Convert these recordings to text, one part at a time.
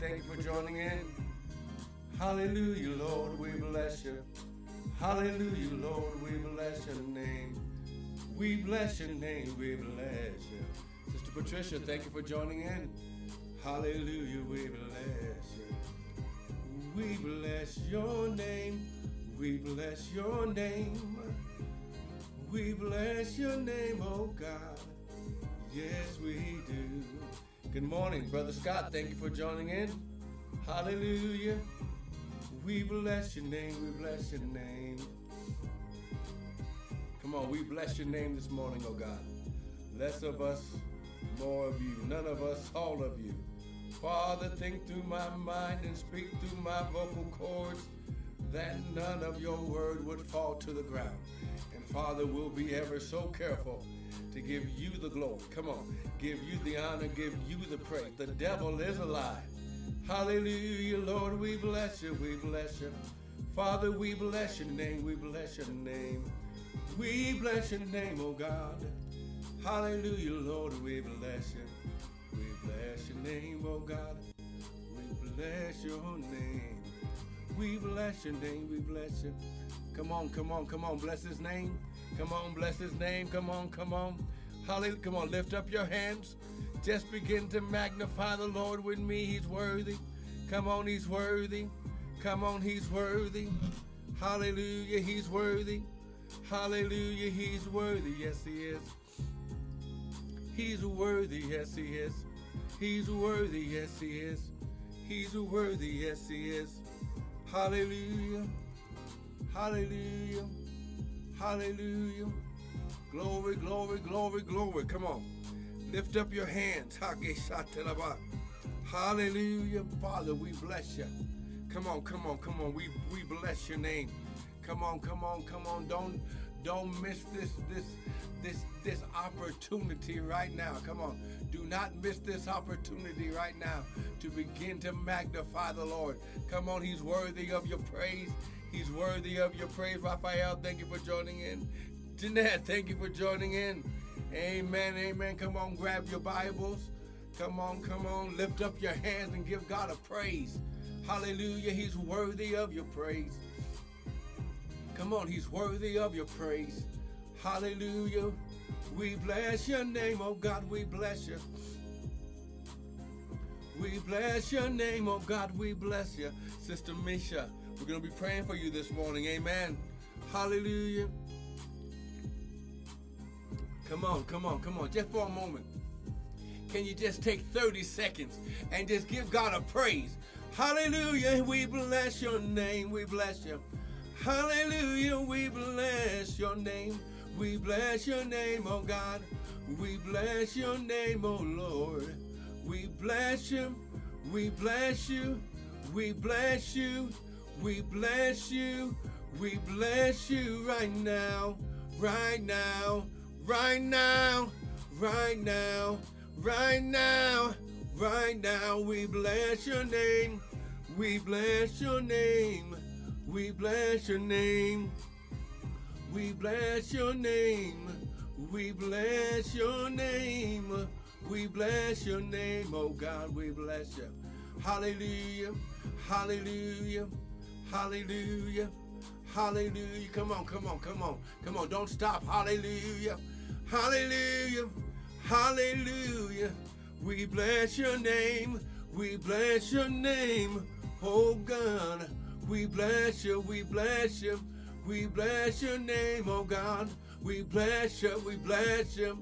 Thank you for joining in. Hallelujah, Lord, we bless you. Hallelujah, Lord, we bless your name. We bless your name, we bless you. Sister Patricia, thank you for joining in. Hallelujah, we bless you. We bless your name. We bless your name. We bless your name, oh God. Yes, we do. Good morning, Brother Scott. Thank you for joining in. Hallelujah. We bless your name. We bless your name. Come on, we bless your name this morning, oh God. Less of us, more of you. None of us, all of you. Father, think through my mind and speak through my vocal cords that none of your word would fall to the ground. Father, we'll be ever so careful to give you the glory. Come on, give you the honor, give you the praise. The devil is a lie. Hallelujah, Lord, we bless you, we bless you. Father, we bless your name, we bless your name. We bless your name, oh God. Hallelujah, Lord, we bless you. We bless your name, oh God. We bless your name. We bless your name, we bless you. Come on, come on, come on, bless his name. Come on, bless his name. Come on, come on. Hallelujah. Come on, lift up your hands. Just begin to magnify the Lord with me. He's worthy. Come on, he's worthy. Come on, he's worthy. Hallelujah, he's worthy. Hallelujah, he's worthy. Yes, he is. He's worthy. Yes, he is. He's worthy. Yes, he is. He's worthy. Yes, he is. Hallelujah. Hallelujah. Hallelujah. Glory, glory, glory, glory. Come on. Lift up your hands. Hallelujah. Father, we bless you. Come on, come on, come on. We we bless your name. Come on, come on, come on. Don't don't miss this this this this opportunity right now. Come on. Do not miss this opportunity right now to begin to magnify the Lord. Come on, he's worthy of your praise. He's worthy of your praise. Raphael, thank you for joining in. Jeanette, thank you for joining in. Amen, amen. Come on, grab your Bibles. Come on, come on. Lift up your hands and give God a praise. Hallelujah. He's worthy of your praise. Come on, He's worthy of your praise. Hallelujah. We bless your name, oh God, we bless you. We bless your name, oh God, we bless you. Sister Misha, we're going to be praying for you this morning. Amen. Hallelujah. Come on, come on, come on. Just for a moment. Can you just take 30 seconds and just give God a praise? Hallelujah. We bless your name. We bless you. Hallelujah. We bless your name. We bless your name, oh God. We bless your name, oh Lord. We bless you. We bless you. We bless you. We bless you. We bless you right now. Right now right now, right now, right now, right now. We bless your name. We bless your name. We bless your name. We bless your name. We bless your name. We bless your name, oh God, we bless you. Hallelujah. Hallelujah. Hallelujah. Hallelujah. Come on, come on, come on. Come on, don't stop. Hallelujah. Hallelujah. Hallelujah. We bless your name. We bless your name. Oh God. We bless you. We bless you. We bless your name, oh God. We bless you. We bless you.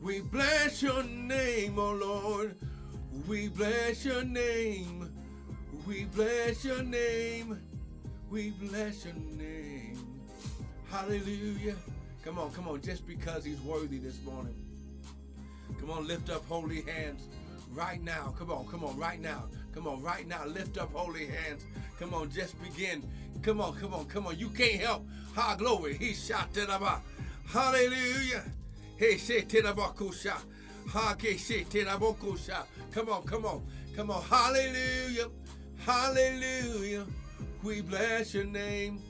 We bless your name, oh Lord. We bless your name. We bless your name. We bless your name. Hallelujah. Come on, come on, just because he's worthy this morning. Come on, lift up holy hands right now. Come on, come on, right now. Come on, right now. Lift up holy hands. Come on, just begin. Come on, come on, come on. You can't help. Ha, glory. He shot to the Hallelujah. Hey, say to the bakusha. Ha, ke say to the bakusha. Come on, come on, come on. Hallelujah. Hallelujah. We bless your name.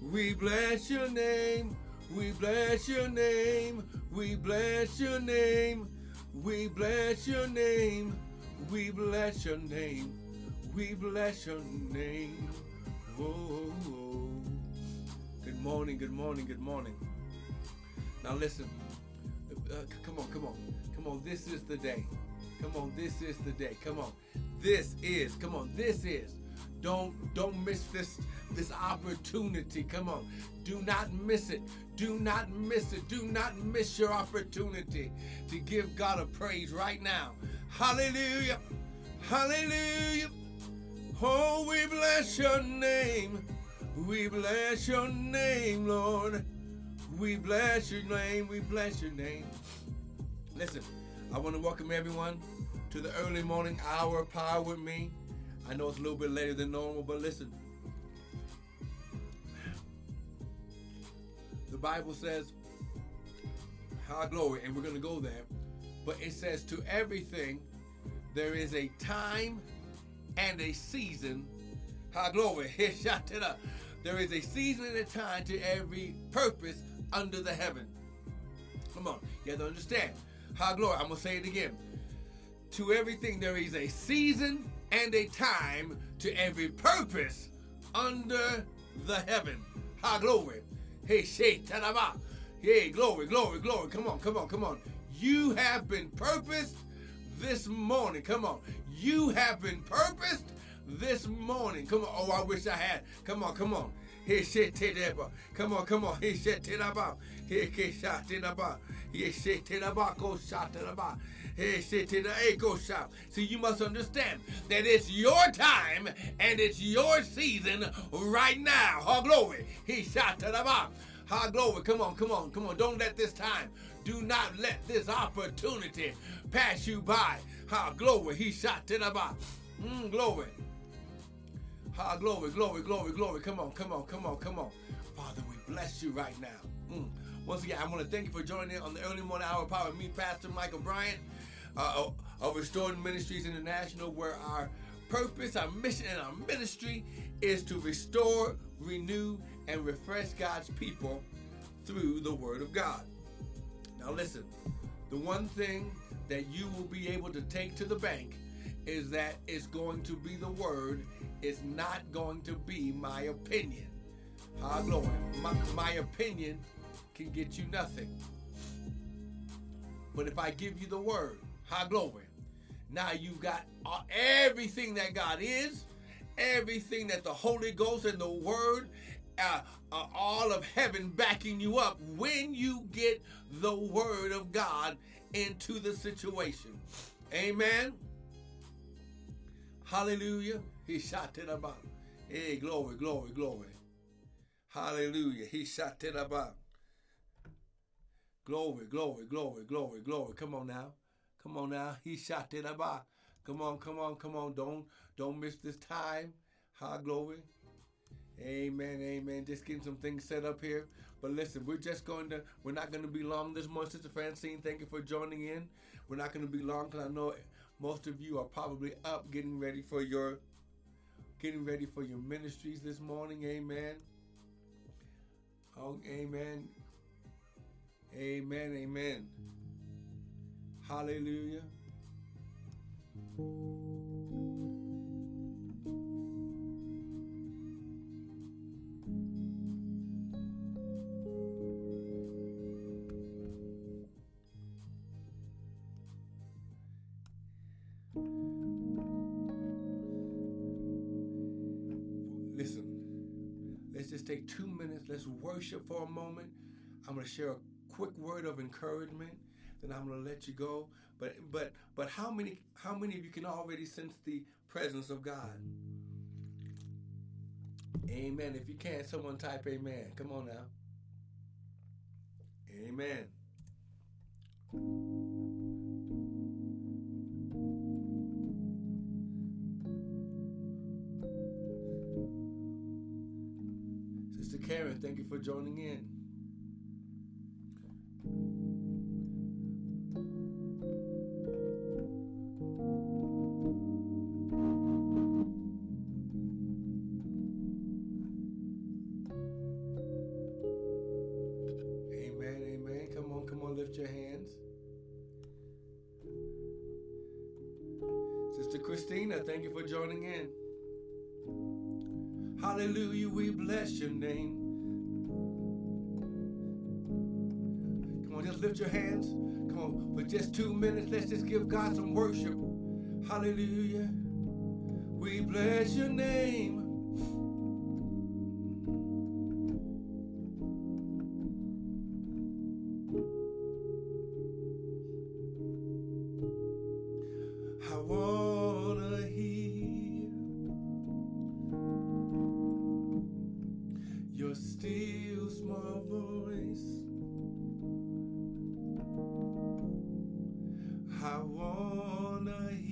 We bless your name. We bless your name. We bless your name. We bless your name. We bless your name. We bless your name. Oh. Good morning, good morning, good morning. Now listen. Uh, come on, come on. Come on. This is the day. Come on, this is the day. Come on. This is. Come on. This is. Don't don't miss this this opportunity. Come on. Do not miss it. Do not miss it. Do not miss your opportunity to give God a praise right now. Hallelujah. Hallelujah. Oh, we bless your name. We bless your name, Lord. We bless your name. We bless your name. Listen, I want to welcome everyone to the early morning hour power with me. I know it's a little bit later than normal, but listen. The Bible says, High glory, and we're going to go there. But it says, To everything there is a time and a season. High glory. There is a season and a time to every purpose under the heaven. Come on, you have to understand. High glory. I'm going to say it again. To everything there is a season and a time to every purpose under the heaven. High glory. Hey, shay. Hey, glory, glory, glory. Come on, come on, come on. You have been purposed this morning. Come on. You have been purposed this morning. Come on. Oh, I wish I had. Come on, come on. He said Come on, come on. He said He shot See, you must understand that it's your time and it's your season right now. Oh, glory. He shot High glory. Come on, come on, come on. Don't let this time, do not let this opportunity pass you by. High glory. He shot to the mm, Glory. High glory, glory, glory, glory. Come on, come on, come on, come on. Father, we bless you right now. Mm. Once again, I want to thank you for joining in on the early morning hour power. Me, Pastor Michael Bryant uh, of Restored Ministries International, where our purpose, our mission, and our ministry is to restore, renew, and refresh God's people through the Word of God. Now, listen, the one thing that you will be able to take to the bank is that it's going to be the Word, it's not going to be my opinion. Glory. My, my opinion can get you nothing. But if I give you the Word, high glory. Now you've got everything that God is, everything that the Holy Ghost and the Word uh, uh, all of heaven backing you up when you get the word of God into the situation. Amen. Hallelujah. He shot it about. Hey, glory, glory, glory. Hallelujah. He shot it about. Glory, glory, glory, glory, glory. Come on now. Come on now. He shot it about. Come on, come on, come on. Don't don't miss this time. High glory. Amen, amen. Just getting some things set up here. But listen, we're just going to, we're not going to be long this morning. Sister Francine, thank you for joining in. We're not going to be long because I know most of you are probably up getting ready for your, getting ready for your ministries this morning. Amen. Oh, amen. Amen, amen. Hallelujah. Listen, let's just take two minutes. Let's worship for a moment. I'm going to share a quick word of encouragement. Then I'm going to let you go. But but but how many how many of you can already sense the presence of God? Amen. If you can't, someone type amen. Come on now. Amen. Sister Karen, thank you for joining in. Just two minutes, let's just give God some worship. Hallelujah. We bless your name. Still small voice. Wanna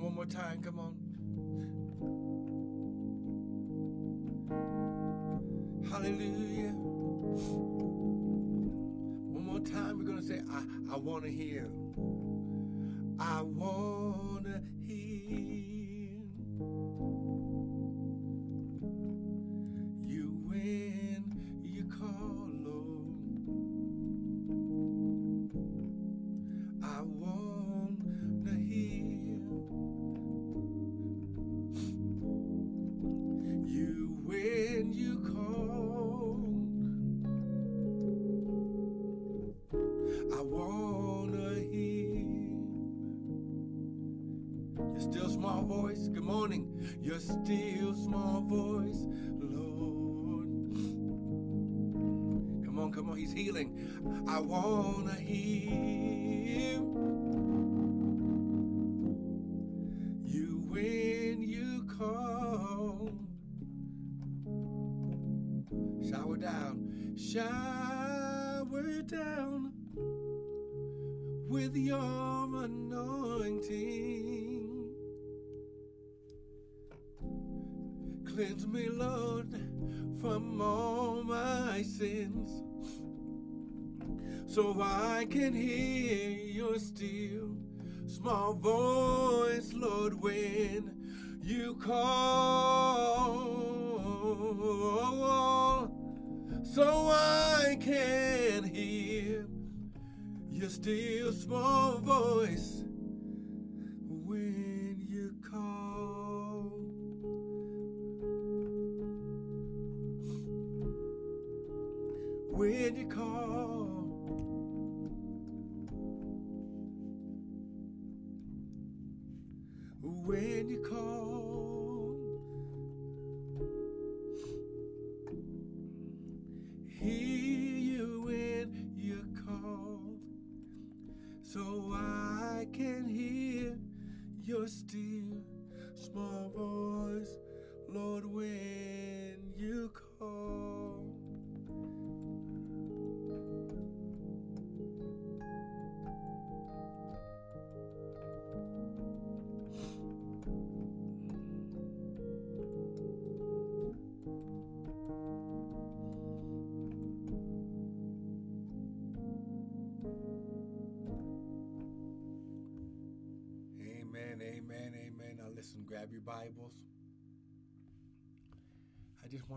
on, one more time. Come on. Hallelujah. One more time, we're going to say, I, I want to hear. I want He's healing. I want to hear you when you call. Shower down, shower down with your anointing. Cleanse me, Lord, from all my sins, so I can hear your still small voice, Lord, when you call, so I can hear your still small voice when you call. When you call. Still small voice,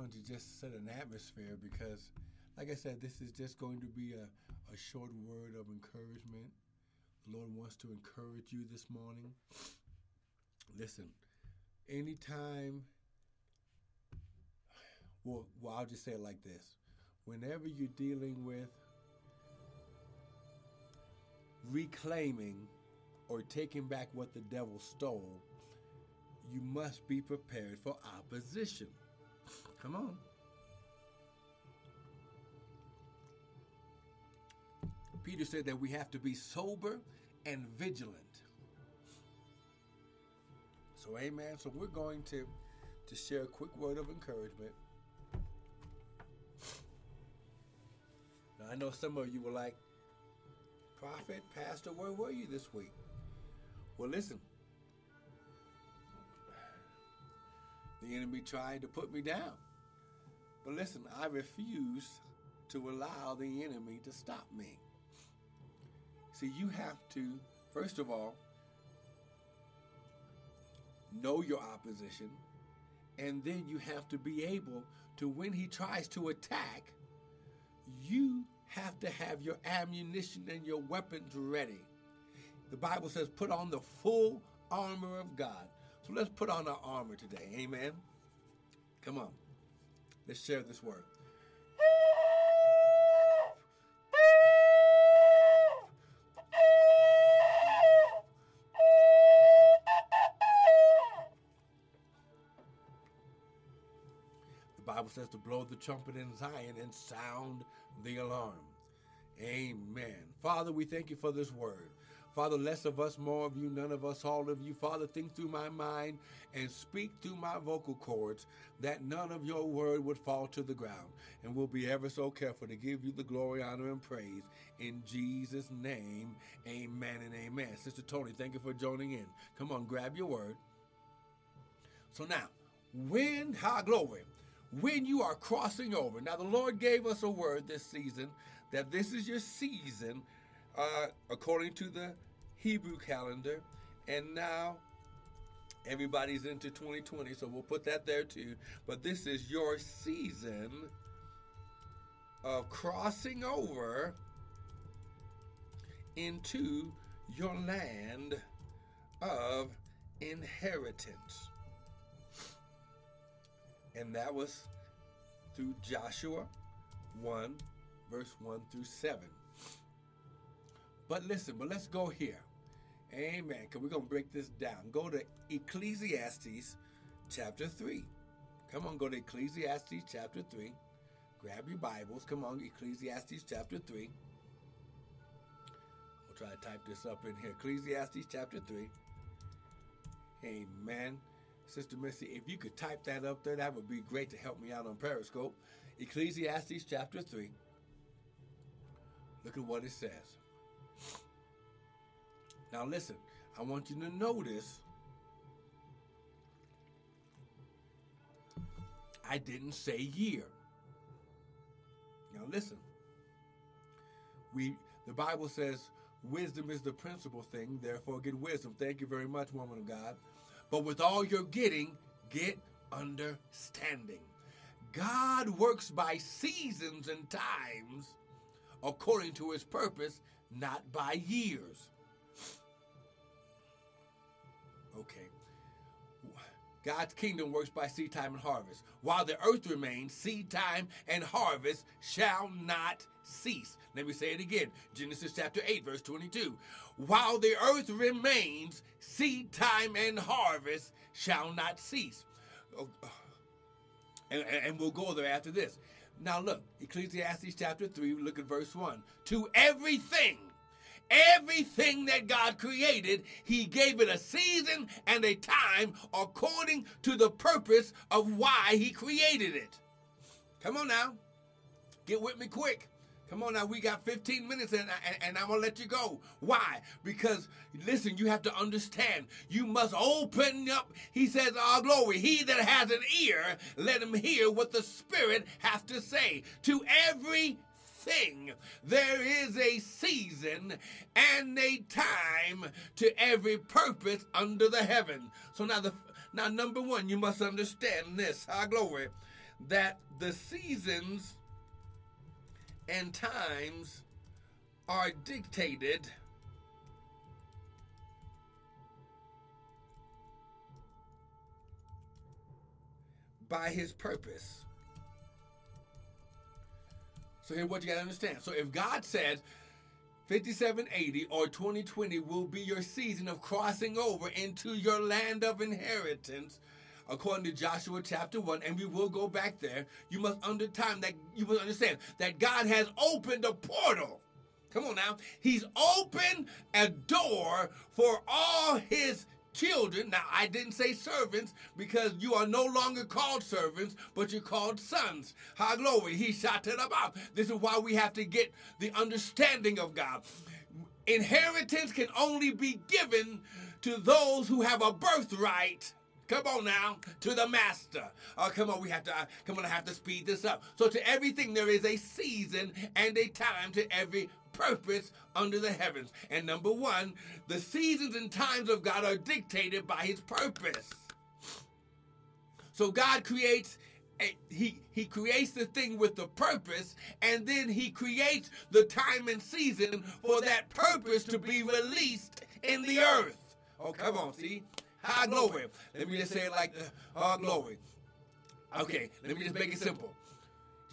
Wanted to just set an atmosphere because like I said, this is just going to be a, a short word of encouragement. The Lord wants to encourage you this morning. Listen, anytime, well, well, I'll just say it like this. Whenever you're dealing with reclaiming or taking back what the devil stole, you must be prepared for opposition. Come on. Peter said that we have to be sober and vigilant. So, amen. So, we're going to, to share a quick word of encouragement. Now, I know some of you were like, Prophet, Pastor, where were you this week? Well, listen. The enemy tried to put me down. But listen, I refuse to allow the enemy to stop me. See, you have to, first of all, know your opposition, and then you have to be able to, when he tries to attack, you have to have your ammunition and your weapons ready. The Bible says, put on the full armor of God. So let's put on our armor today. Amen. Come on. Let's share this word. The Bible says to blow the trumpet in Zion and sound the alarm. Amen. Father, we thank you for this word. Father, less of us, more of you, none of us, all of you. Father, think through my mind and speak through my vocal cords that none of your word would fall to the ground. And we'll be ever so careful to give you the glory, honor, and praise. In Jesus' name, amen and amen. Sister Tony, thank you for joining in. Come on, grab your word. So now, when, high glory, when you are crossing over. Now, the Lord gave us a word this season that this is your season uh, according to the Hebrew calendar. And now everybody's into 2020, so we'll put that there too. But this is your season of crossing over into your land of inheritance. And that was through Joshua 1, verse 1 through 7. But listen, but let's go here. Amen. Because we're going to break this down. Go to Ecclesiastes chapter 3. Come on, go to Ecclesiastes chapter 3. Grab your Bibles. Come on, Ecclesiastes chapter 3. We'll try to type this up in here. Ecclesiastes chapter 3. Amen. Sister Missy, if you could type that up there, that would be great to help me out on Periscope. Ecclesiastes chapter 3. Look at what it says. Now, listen, I want you to notice I didn't say year. Now, listen. We, the Bible says, wisdom is the principal thing, therefore get wisdom. Thank you very much, woman of God. But with all you're getting, get understanding. God works by seasons and times according to his purpose, not by years. Okay. God's kingdom works by seed time and harvest. While the earth remains, seed time and harvest shall not cease. Let me say it again. Genesis chapter 8, verse 22. While the earth remains, seed time and harvest shall not cease. Oh. And, and we'll go there after this. Now look, Ecclesiastes chapter 3, look at verse 1. To everything, everything that God created, He gave it a season and a time according to the purpose of why He created it. Come on now. Get with me quick. Come on now, we got 15 minutes and, and, and, I'm to let you go. Why? Because, listen, you have to understand. You must open up. He says, Our glory. He that has an ear, let him hear what the Spirit has to say. To every thing. There is a season and a time to every purpose under the heaven. So now the now number one, you must understand this, our glory, that the seasons and times are dictated by his purpose. So here's what you got to understand. So if God says 5780 or 2020 will be your season of crossing over into your land of inheritance, according to Joshua chapter 1, and we will go back there, you must under time that you must understand that God has opened a portal. Come on now. He's opened a door for all his children. Now, I didn't say servants because you are no longer called servants, but you're called sons. High glory. He shouted about. This is why we have to get the understanding of God. Inheritance can only be given to those who have a birthright Come on now, to the master. Oh, come on, we have to, uh, come on, I have to speed this up. So to everything there is a season and a time to every purpose under the heavens. And number one, the seasons and times of God are dictated by his purpose. So God creates a, he he creates the thing with the purpose and then he creates the time and season for that purpose to be released in the earth. Oh, come on, see? High glory. Let me just say it like the high glory. Okay, let me just make it simple.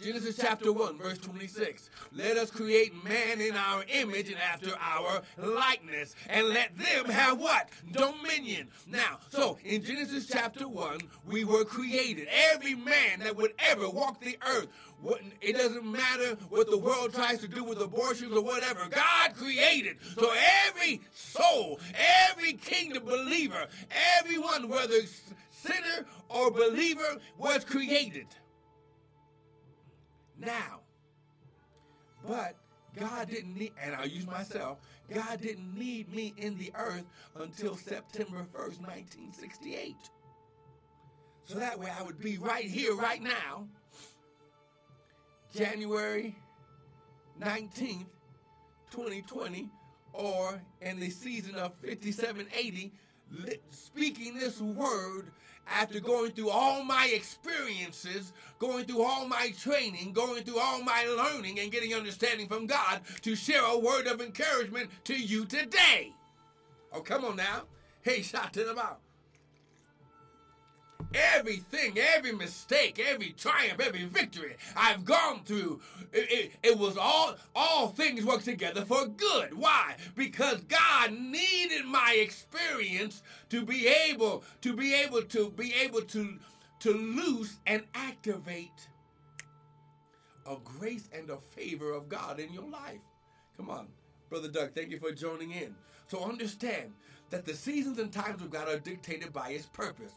Genesis chapter 1, verse 26. Let us create man in our image and after our likeness, and let them have what? Dominion. Now, so in Genesis chapter 1, we were created. Every man that would ever walk the earth, it doesn't matter what the world tries to do with abortions or whatever, God created. So every soul, every kingdom believer, everyone, whether sinner or believer, was created now. But God didn't need, and I'll use myself, God didn't need me in the earth until September 1st, 1968. So that way I would be right here, right now, January 19th, 2020, or in the season of 5780, speaking this word after going through all my experiences, going through all my training, going through all my learning and getting understanding from God to share a word of encouragement to you today. Oh, come on now. Hey, shout to the mouth. Everything, every mistake, every triumph, every victory I've gone through, it, it, it, was all, all things work together for good. Why? Because God needed my experience to be able, to be able to be able to, to loose and activate a grace and a favor of God in your life. Come on, Brother Doug, thank you for joining in. So understand that the seasons and times of God are dictated by His purpose.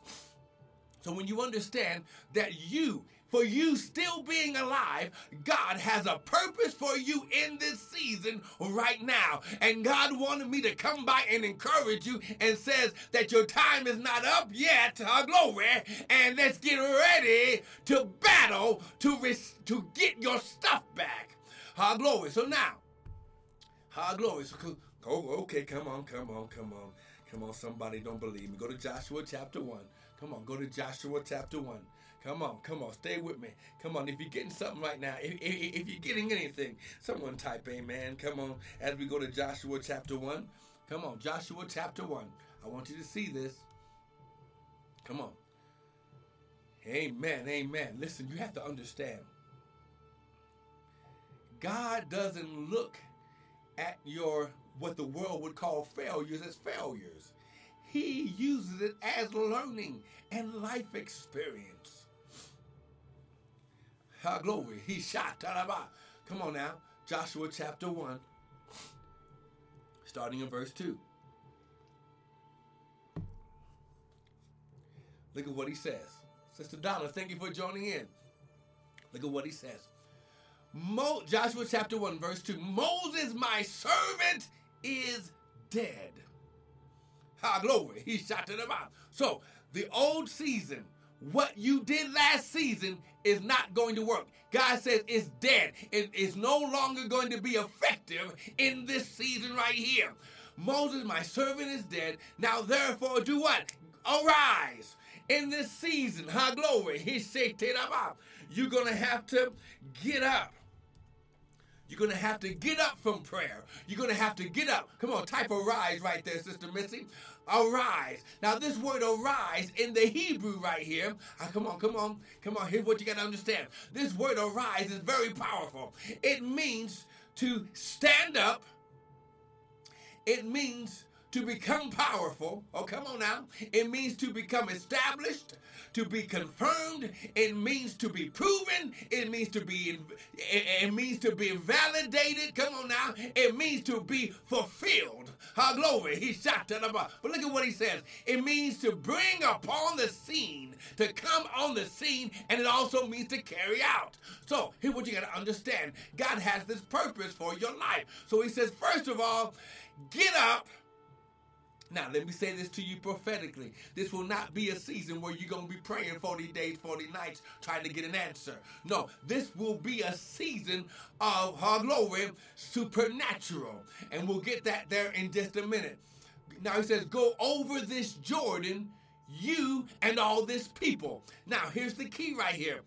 So when you understand that you, for you still being alive, God has a purpose for you in this season right now. And God wanted me to come by and encourage you and says that your time is not up yet, uh, glory, and let's get ready to battle to, res- to get your stuff back. Uh, glory. So now, uh, glory. So, oh, okay, come on, come on, come on. Come on, somebody don't believe me. Go to Joshua chapter 1. Come on, go to Joshua chapter 1. Come on, come on, stay with me. Come on, if you're getting something right now, if, if, if, you're getting anything, someone type amen. Come on, as we go to Joshua chapter 1. Come on, Joshua chapter 1. I want you to see this. Come on. Amen, amen. Listen, you have to understand. God doesn't look at your what the world would call failures as failures. He uses it as learning and life experience. How glory. He shot. Come on now. Joshua chapter 1, starting in verse 2. Look at what he says. Sister Donna, thank you for joining in. Look at what he says. Mo- Joshua chapter 1, verse 2 Moses, my servant, is dead. Ah, glory. He shot to the mouth. So, the old season, what you did last season, is not going to work. God says it's dead. It is no longer going to be effective in this season right here. Moses, my servant, is dead. Now, therefore, do what? Arise in this season. Ha, glory. He said, You're going to have to get up. You're going to have to get up from prayer. You're going to have to get up. Come on, type arise right there, Sister Missy. Arise. Now, this word arise in the Hebrew right here, uh, come on, come on, come on, here's what you got to understand. This word arise is very powerful. It means to stand up, it means to become powerful. Oh, come on now. It means to become established to be confirmed. It means to be proven. It means to be it means to be validated. Come on now. It means to be fulfilled. How glory. He shot to the bar. But look at what he says. It means to bring upon the scene, to come on the scene, and it also means to carry out. So here's what you gotta understand. God has this purpose for your life. So he says, first of all, get up now, let me say this to you prophetically. This will not be a season where you're going to be praying 40 days, 40 nights, trying to get an answer. No, this will be a season of, her glory, supernatural. And we'll get that there in just a minute. Now, he says, go over this Jordan, you and all this people. Now, here's the key right here.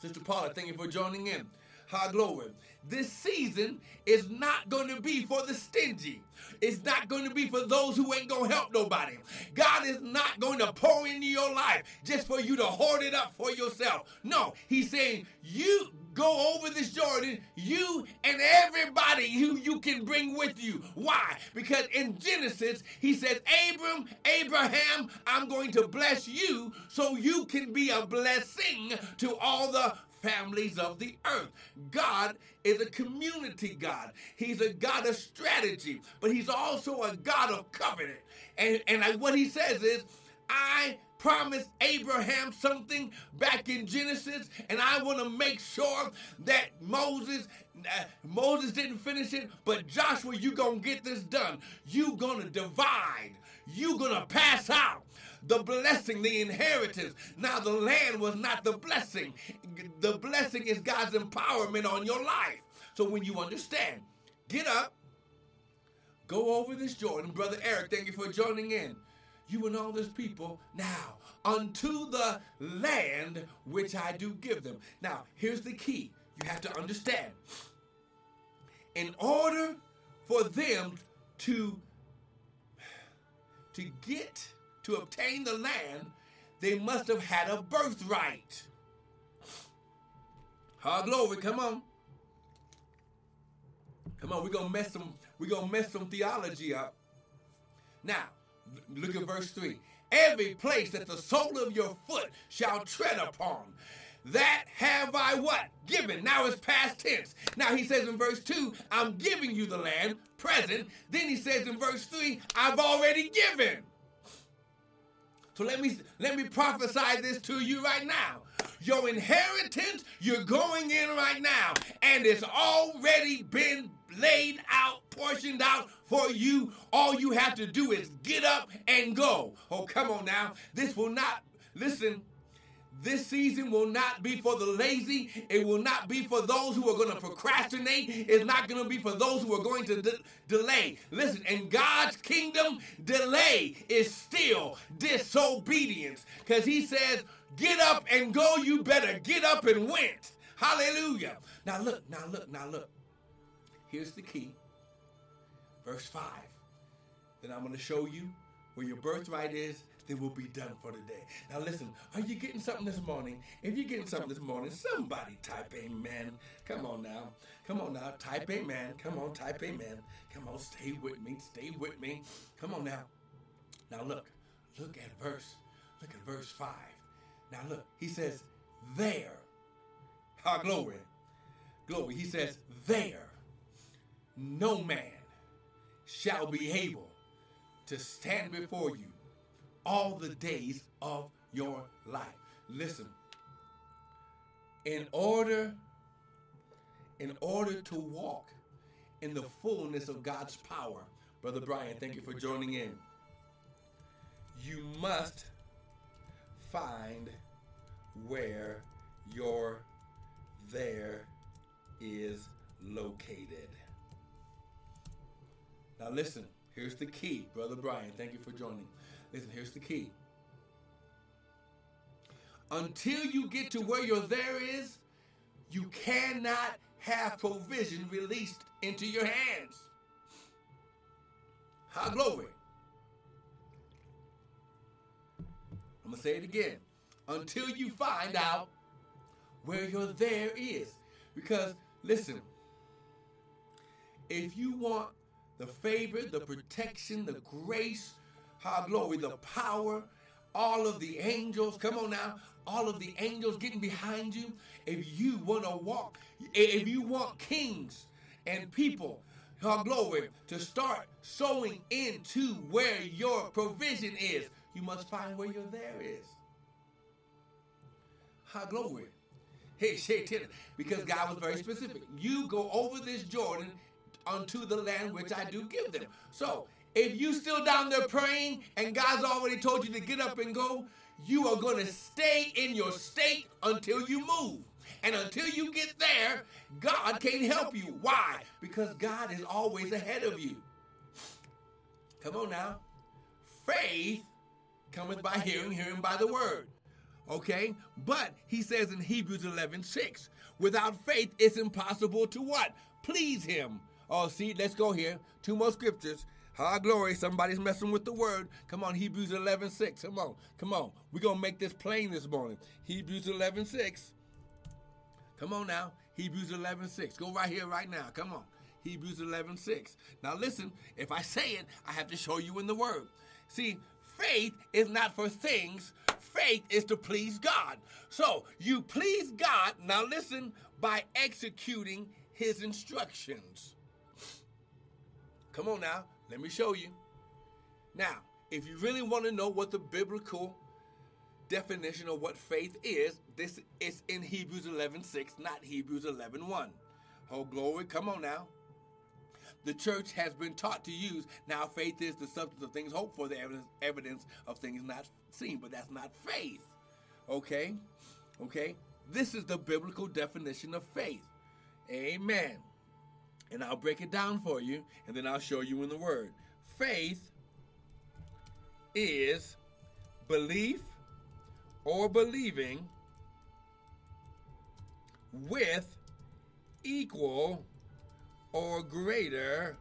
Sister Paula, thank you for joining in. High glory. This season is not going to be for the stingy. It's not going to be for those who ain't going to help nobody. God is not going to pour into your life just for you to hoard it up for yourself. No, He's saying, you go over this Jordan, you and everybody who you can bring with you. Why? Because in Genesis, he says, Abram, Abraham, I'm going to bless you so you can be a blessing to all the families of the earth. God is a community God. He's a God of strategy, but he's also a God of covenant. And, and what he says is, I promised Abraham something back in Genesis, and I want to make sure that Moses uh, Moses didn't finish it, but Joshua, you gonna get this done. You gonna divide. You gonna pass out the blessing, the inheritance. Now, the land was not the blessing. The blessing is God's empowerment on your life. So, when you understand, get up, go over this Jordan. Brother Eric, thank you for joining in. You and all these people now unto the land which I do give them. Now, here's the key you have to understand. In order for them to to get to obtain the land, they must have had a birthright. Hard glory, come on. Come on, we're gonna mess some, we're gonna mess some theology up. Now, look at verse 3. Every place that the sole of your foot shall tread upon, that have I what? Given. Now it's past tense. Now he says in verse 2, I'm giving you the land, present. Then he says in verse 3, I've already given. So let me let me prophesy this to you right now. Your inheritance, you're going in right now, and it's already been laid out, portioned out for you. All you have to do is get up and go. Oh, come on now. This will not listen. This season will not be for the lazy. It will not be for those who are going to procrastinate. It's not going to be for those who are going to de- delay. Listen, in God's kingdom, delay is still disobedience. Because He says, get up and go. You better get up and went. Hallelujah. Now look, now look, now look. Here's the key. Verse 5. Then I'm going to show you where your birthright is they will be done for the day. Now listen, are you getting something this morning? If you're getting something this morning, somebody type amen. Come on now. Come on now. Type amen. Come on, type amen. Come on, stay with me. Stay with me. Come on now. Now look. Look at verse. Look at verse 5. Now look. He says, there. Our glory. Glory. He says, there. No man shall be able to stand before you all the days of your life. Listen. In order in order to walk in the fullness of God's power, Brother Brian, thank you for joining in. You must find where your there is located. Now listen, here's the key, Brother Brian. Thank you for joining. Listen, here's the key. Until you get to where your there is, you cannot have provision released into your hands. How glory. I'm going to say it again. Until you find out where your there is. Because, listen, if you want the favor, the protection, the grace, how glory, the power, all of the angels, come on now, all of the angels getting behind you. If you want to walk, if you want kings and people, how glory, to start sowing into where your provision is, you must find where your there is. How glory. Hey, because God was very specific. You go over this Jordan unto the land which I do give them. So if you still down there praying and God's already told you to get up and go, you are going to stay in your state until you move. And until you get there, God can't help you. Why? Because God is always ahead of you. Come on now. Faith cometh by hearing, hearing by the word. Okay? But he says in Hebrews 11 6, without faith, it's impossible to what? Please him. Oh, see, let's go here. Two more scriptures. High glory. Somebody's messing with the word. Come on, Hebrews 11 6. Come on, come on. We're going to make this plain this morning. Hebrews 11 6. Come on now. Hebrews 11 6. Go right here, right now. Come on. Hebrews 11 6. Now listen, if I say it, I have to show you in the word. See, faith is not for things, faith is to please God. So you please God, now listen, by executing his instructions. Come on now, let me show you. Now, if you really want to know what the biblical definition of what faith is, this is in Hebrews 11:6, not Hebrews 11:1. Oh glory, come on now the church has been taught to use. Now, faith is the substance of things hoped for, the evidence, evidence of things not seen, but that's not faith. Okay? Okay? This is the biblical definition of faith. Amen. And I'll break it down for you, and then I'll show you in the Word. Faith is belief or believing with equal or greater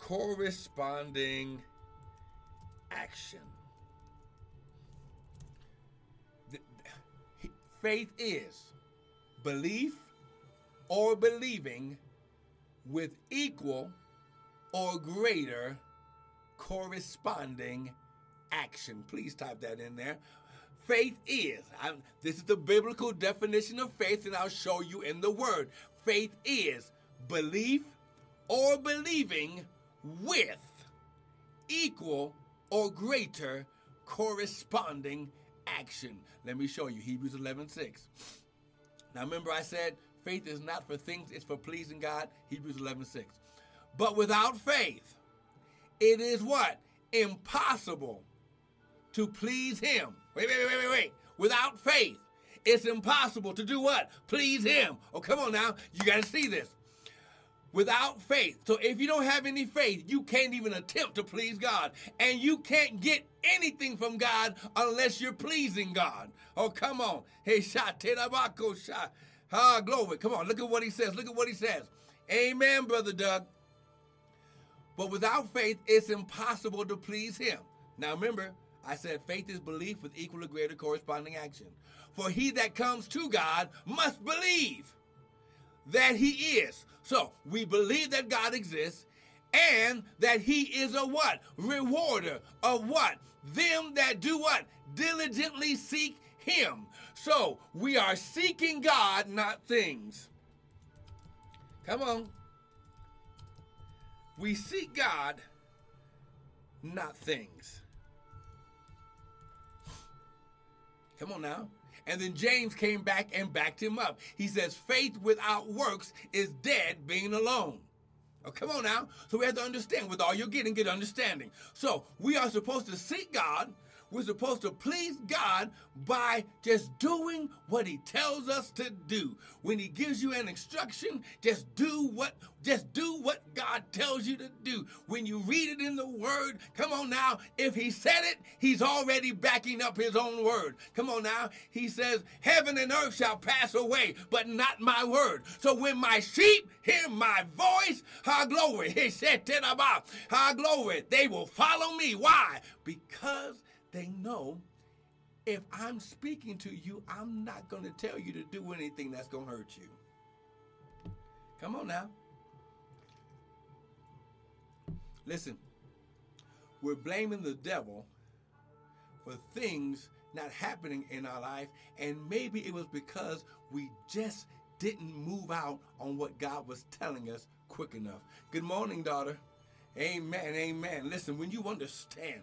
corresponding action. Faith is belief or believing with equal or greater corresponding action. Please type that in there. Faith is, I'm, this is the biblical definition of faith, and I'll show you in the word. Faith is belief or believing with equal or greater corresponding action. Let me show you Hebrews 11 6. Now remember, I said faith is not for things, it's for pleasing God. Hebrews 11 6. But without faith, it is what? Impossible to please Him. Wait, wait, wait, wait, wait. Without faith, it's impossible to do what? Please Him. Oh, come on now. You got to see this without faith. So if you don't have any faith, you can't even attempt to please God. And you can't get anything from God unless you're pleasing God. Oh, come on. Hey, shot. Ah, glory. Come on, look at what he says. Look at what he says. Amen, Brother Doug. But without faith, it's impossible to please him. Now remember, I said faith is belief with equal or greater corresponding action. For he that comes to God must believe that he is. So we believe that God exists and that he is a what? Rewarder of what? Them that do what? Diligently seek him. So we are seeking God, not things. Come on. We seek God, not things. Come on now. And then James came back and backed him up. He says, faith without works is dead being alone. Oh, come on now. So we have to understand with all you're getting, get understanding. So we are supposed to seek God. We're supposed to please God by just doing what he tells us to do. When he gives you an instruction, just do what just do what God tells you to do. When you read it in the word, come on now, if he said it, he's already backing up his own word. Come on now. He says, "Heaven and earth shall pass away, but not my word." So when my sheep hear my voice, ha glory, he said to them, ah, ha glory, they will follow me. Why? Because they know if I'm speaking to you, I'm not going to tell you to do anything that's going to hurt you. Come on now. Listen, we're blaming the devil for things not happening in our life, and maybe it was because we just didn't move out on what God was telling us quick enough. Good morning, daughter. Amen, amen. Listen, when you understand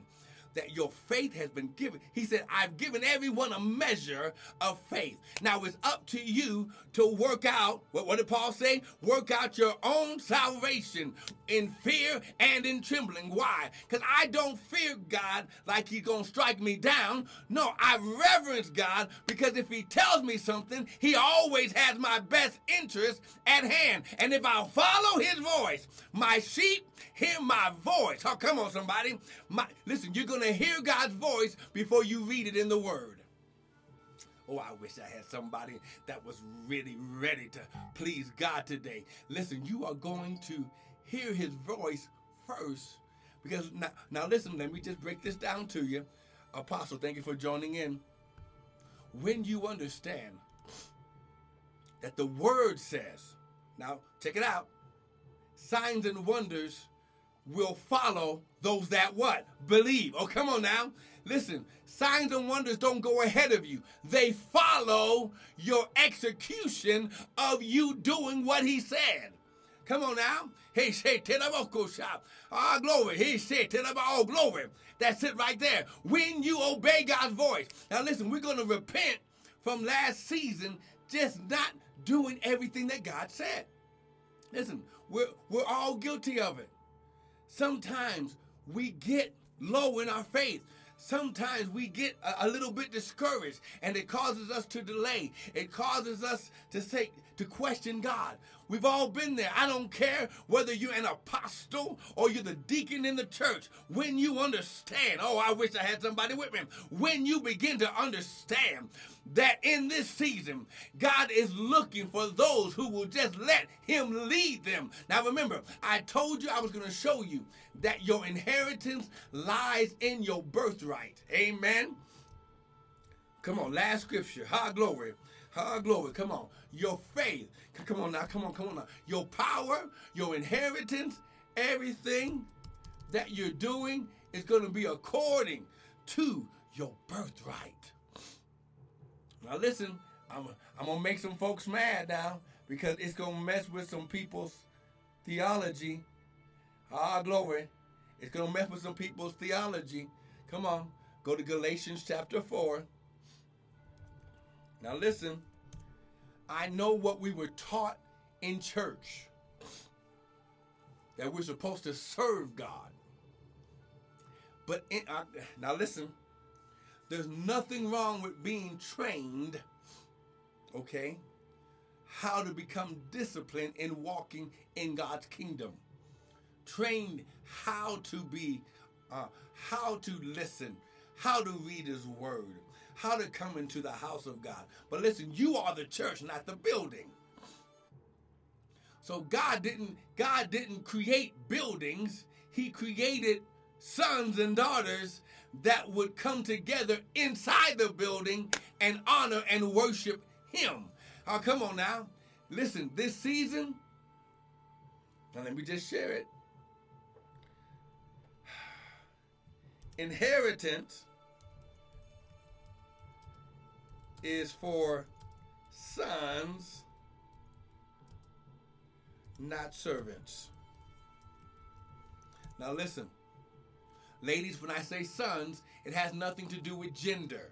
that your faith has been given. He said, I've given everyone a measure of faith. Now it's up to you to work out, what, what did Paul say? Work out your own salvation in fear and in trembling. Why? Because I don't fear God like he's going to strike me down. No, I reverence God because if he tells me something, he always has my best interest at hand. And if I follow his voice, my sheep hear my voice. Oh, come on, somebody. My, listen, you're going to hear God's voice before you read it in the Word. Oh, I wish I had somebody that was really ready to please God today. Listen, you are going to hear his voice first. Because now, now listen, let me just break this down to you. Apostle, thank you for joining in. When you understand that the word says, now check it out, signs and wonders will follow those that what? Believe. Oh, come on now. Listen, signs and wonders don't go ahead of you. They follow your execution of you doing what he said. Come on now. He said, shop. Ah, glory. He said, oh, glory. That's it right there. When you obey God's voice. Now listen, we're going to repent from last season just not doing everything that God said. Listen, we're, we're all guilty of it. Sometimes we get low in our faith. Sometimes we get a, a, little bit discouraged and it causes us to delay. It causes us to say, to question God. We've all been there. I don't care whether you're an apostle or you're the deacon in the church. When you understand, oh, I wish I had somebody with me. When you begin to understand that in this season, God is looking for those who will just let Him lead them. Now, remember, I told you I was going to show you that your inheritance lies in your birthright. Amen. Come on, last scripture. High glory. High glory. Come on. Your faith. Come on now. Come on. Come on now. Your power, your inheritance, everything that you're doing is going to be according to your birthright. Now listen, I'm, I'm going to make some folks mad now because it's going to mess with some people's theology. Ah, glory. It's going to mess with some people's theology. Come on. Go to Galatians chapter 4. Now listen. I know what we were taught in church that we're supposed to serve God. But in, uh, now listen, there's nothing wrong with being trained, okay, how to become disciplined in walking in God's kingdom. Trained how to be, uh, how to listen, how to read His Word, how to come into the house of God. But listen, you are the church, not the building. So God didn't God didn't create buildings. He created sons and daughters that would come together inside the building and honor and worship him. Oh, come on now. Listen, this season, now let me just share it. Inheritance is for sons, not servants. Now listen, ladies, when I say sons, it has nothing to do with gender.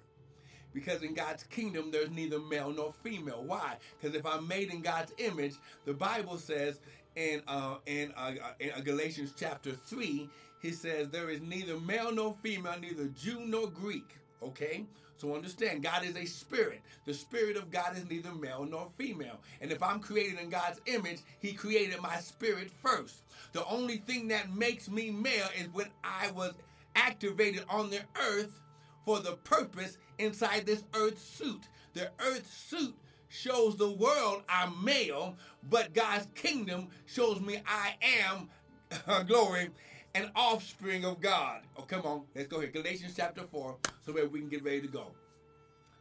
Because in God's kingdom, there's neither male nor female. Why? Because if I'm made in God's image, the Bible says in uh, in, uh, in uh, Galatians chapter three, he says, There is neither male nor female, neither Jew nor Greek. Okay? So understand, God is a spirit. The spirit of God is neither male nor female. And if I'm created in God's image, He created my spirit first. The only thing that makes me male is when I was activated on the earth for the purpose inside this earth suit. The earth suit shows the world I'm male, but God's kingdom shows me I am, glory, an offspring of God. Oh, come on, let's go here. Galatians chapter 4, so that we can get ready to go.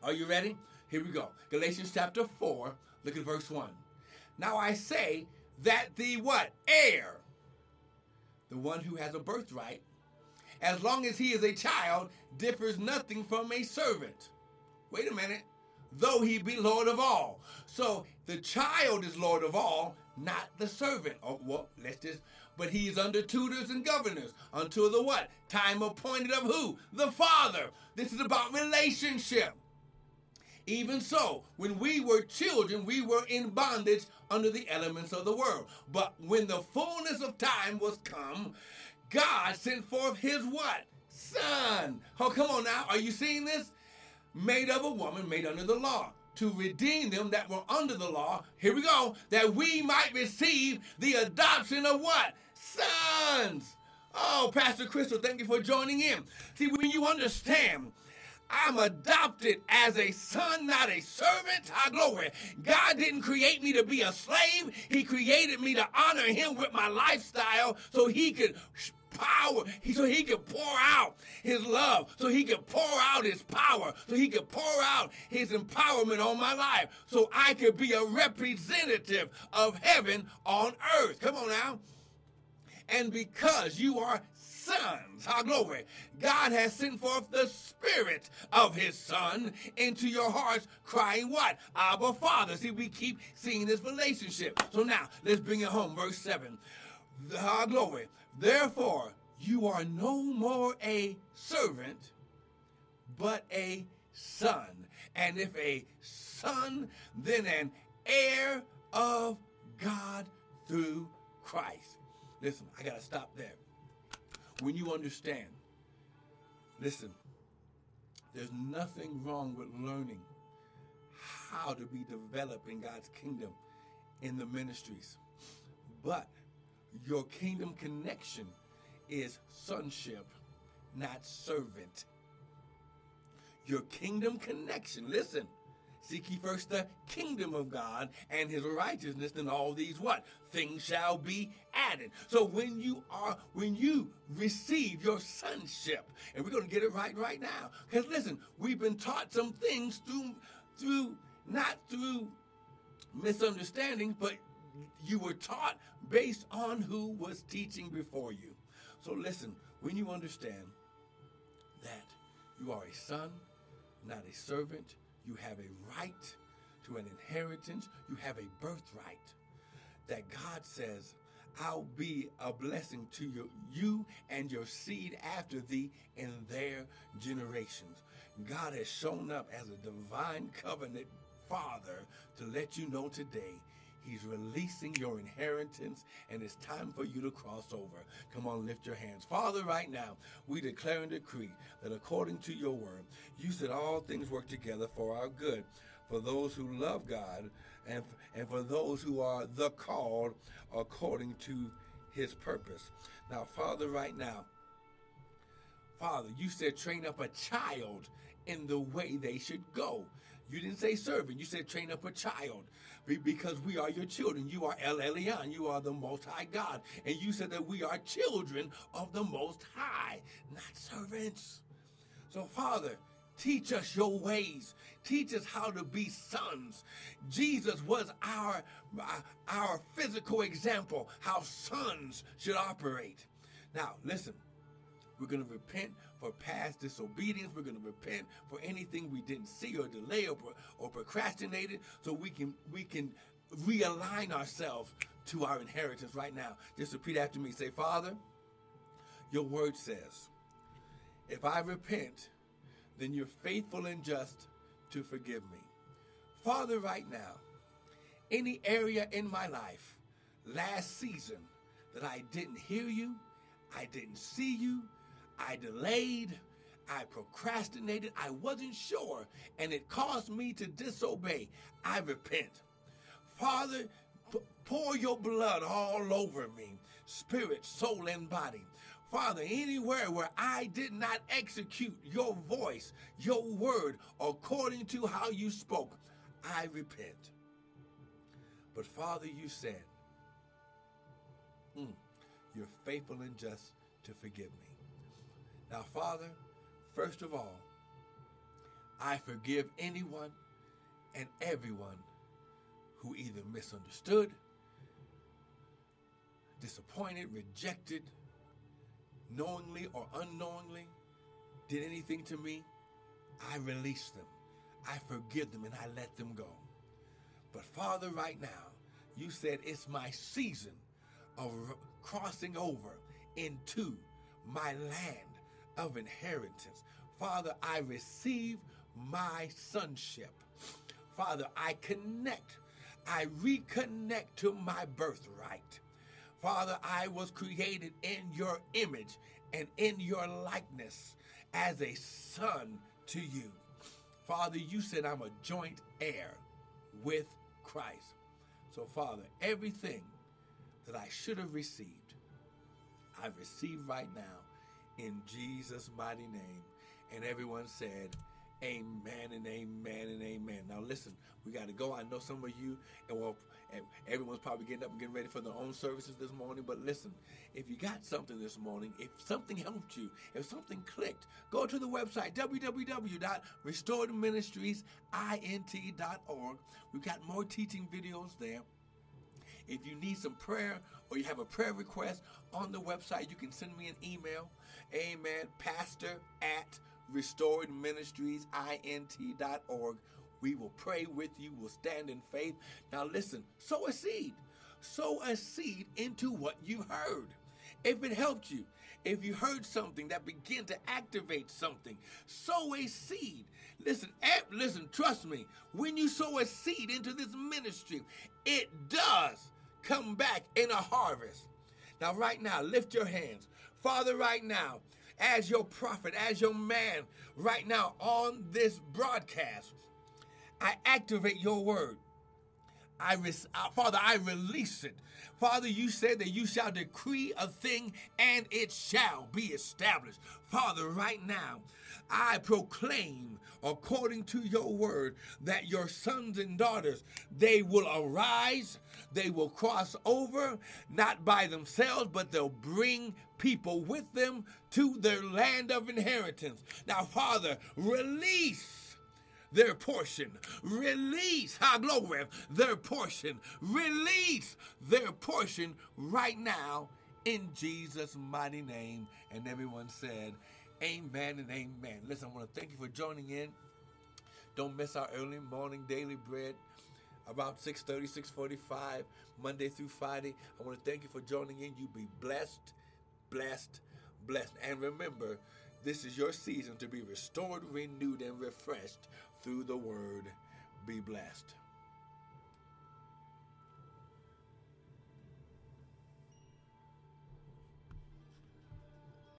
Are you ready? Here we go. Galatians chapter 4, look at verse 1. Now I say that the what? Heir, the one who has a birthright, as long as he is a child, differs nothing from a servant. Wait a minute. Though he be Lord of all. So the child is Lord of all, not the servant. Oh, well, let's just but he is under tutors and governors until the what? Time appointed of who? The Father. This is about relationship. Even so, when we were children, we were in bondage under the elements of the world. But when the fullness of time was come, God sent forth his what? Son. Oh, come on now. Are you seeing this? Made of a woman, made under the law to redeem them that were under the law. Here we go. That we might receive the adoption of what? Sons. Oh, Pastor Crystal, thank you for joining in. See, when you understand, I'm adopted as a son, not a servant. High glory. God didn't create me to be a slave. He created me to honor him with my lifestyle so he could power so he could pour out his love, so he could pour out his power, so he could pour out his empowerment on my life, so I could be a representative of heaven on earth. Come on now. And because you are sons, our glory, God has sent forth the spirit of his son into your hearts, crying what? Abba Father. See, we keep seeing this relationship. So now, let's bring it home. Verse 7. Our glory. Therefore, you are no more a servant, but a son. And if a son, then an heir of God through Christ. Listen, I got to stop there. When you understand, listen, there's nothing wrong with learning how to be developed in God's kingdom in the ministries. But your kingdom connection is sonship, not servant. Your kingdom connection, listen, seek ye first the kingdom of God and his righteousness, then all these what? Things shall be added. So when you are, when you receive your sonship, and we're going to get it right right now. Because listen, we've been taught some things through, through, not through misunderstanding, but you were taught based on who was teaching before you. So listen, when you understand that you are a son, not a servant, you have a right to an inheritance, you have a birthright that God says, I'll be a blessing to you, and your seed after thee in their generations. God has shown up as a divine covenant father to let you know today He's releasing your inheritance, and it's time for you to cross over. Come on, lift your hands. Father, right now, we declare and decree that according to your word, you said all things work together for our good, for those who love God, and, and for those who are the called according to his purpose. Now, Father, right now, Father, you said train up a child in the way they should go. You didn't say servant, you said train up a child because we are your children. You are El Elyon. You are the Most High God. And you said that we are children of the Most High, not servants. So, Father, teach us your ways. Teach us how to be sons. Jesus was our, uh, our physical example, how sons should operate. Now, listen, we're going to repent for past disobedience. We're going to repent for anything we didn't see or delay or, or procrastinated so we can we can realign ourselves to our inheritance right now. Just repeat after me. Say, Father, your word says, if I repent, then you're faithful and just to forgive me. Father, right now, any area in my life last season that I didn't hear you, I didn't see you. I delayed. I procrastinated. I wasn't sure, and it caused me to disobey. I repent. Father, pour your blood all over me, spirit, soul, and body. Father, anywhere where I did not execute your voice, your word, according to how you spoke, I repent. But Father, you said, mm, you're faithful and just to forgive me. Now, Father, first of all, I forgive anyone and everyone who either misunderstood, disappointed, rejected, knowingly or unknowingly, did anything to me. I release them. I forgive them and I let them go. But Father, right now, you said it's my season of crossing over into my land of inheritance. Father, I receive my sonship. Father, I connect, I reconnect to my birthright. Father, I was created in your image and in your likeness as a son to you. Father, you said I'm a joint heir with Christ. So, Father, everything that I should have received, I receive right now in Jesus' mighty name. And everyone said, Amen and amen and amen. Now listen, we got to go. I know some of you, and well, everyone's probably getting up and getting ready for their own services this morning. But listen, if you got something this morning, if something helped you, if something clicked, go to the website www.restoredministriesint.org. We've got more teaching videos there. If you need some prayer or you have a prayer request on the website, you can send me an email. Amen. Pastor at restored ministries restoredministriesint.org. We will pray with you. We'll stand in faith. Now listen, sow a seed. Sow a seed into what you heard. If it helped you, if you heard something that began to activate something, sow a seed. Listen, eh, listen, trust me. When you sow a seed into this ministry, it does come back in a harvest. Now, right now, lift your hands. Father, right now, as your prophet, as your man, right now on this broadcast, I activate your word. I res- uh, Father, I release it. Father, you said that you shall decree a thing and it shall be established. Father, right now, I proclaim according to your word that your sons and daughters they will arise they will cross over not by themselves but they'll bring people with them to their land of inheritance now father release their portion. Release, high glory, their portion. Release their portion right now in Jesus' mighty name. And everyone said, Amen and amen. Listen, I want to thank you for joining in. Don't miss our early morning daily bread about 6.30, 6.45, Monday through Friday. I want to thank you for joining in. You be blessed, blessed, blessed. And remember, this is your season to be restored, renewed, and refreshed through the word. Be blessed.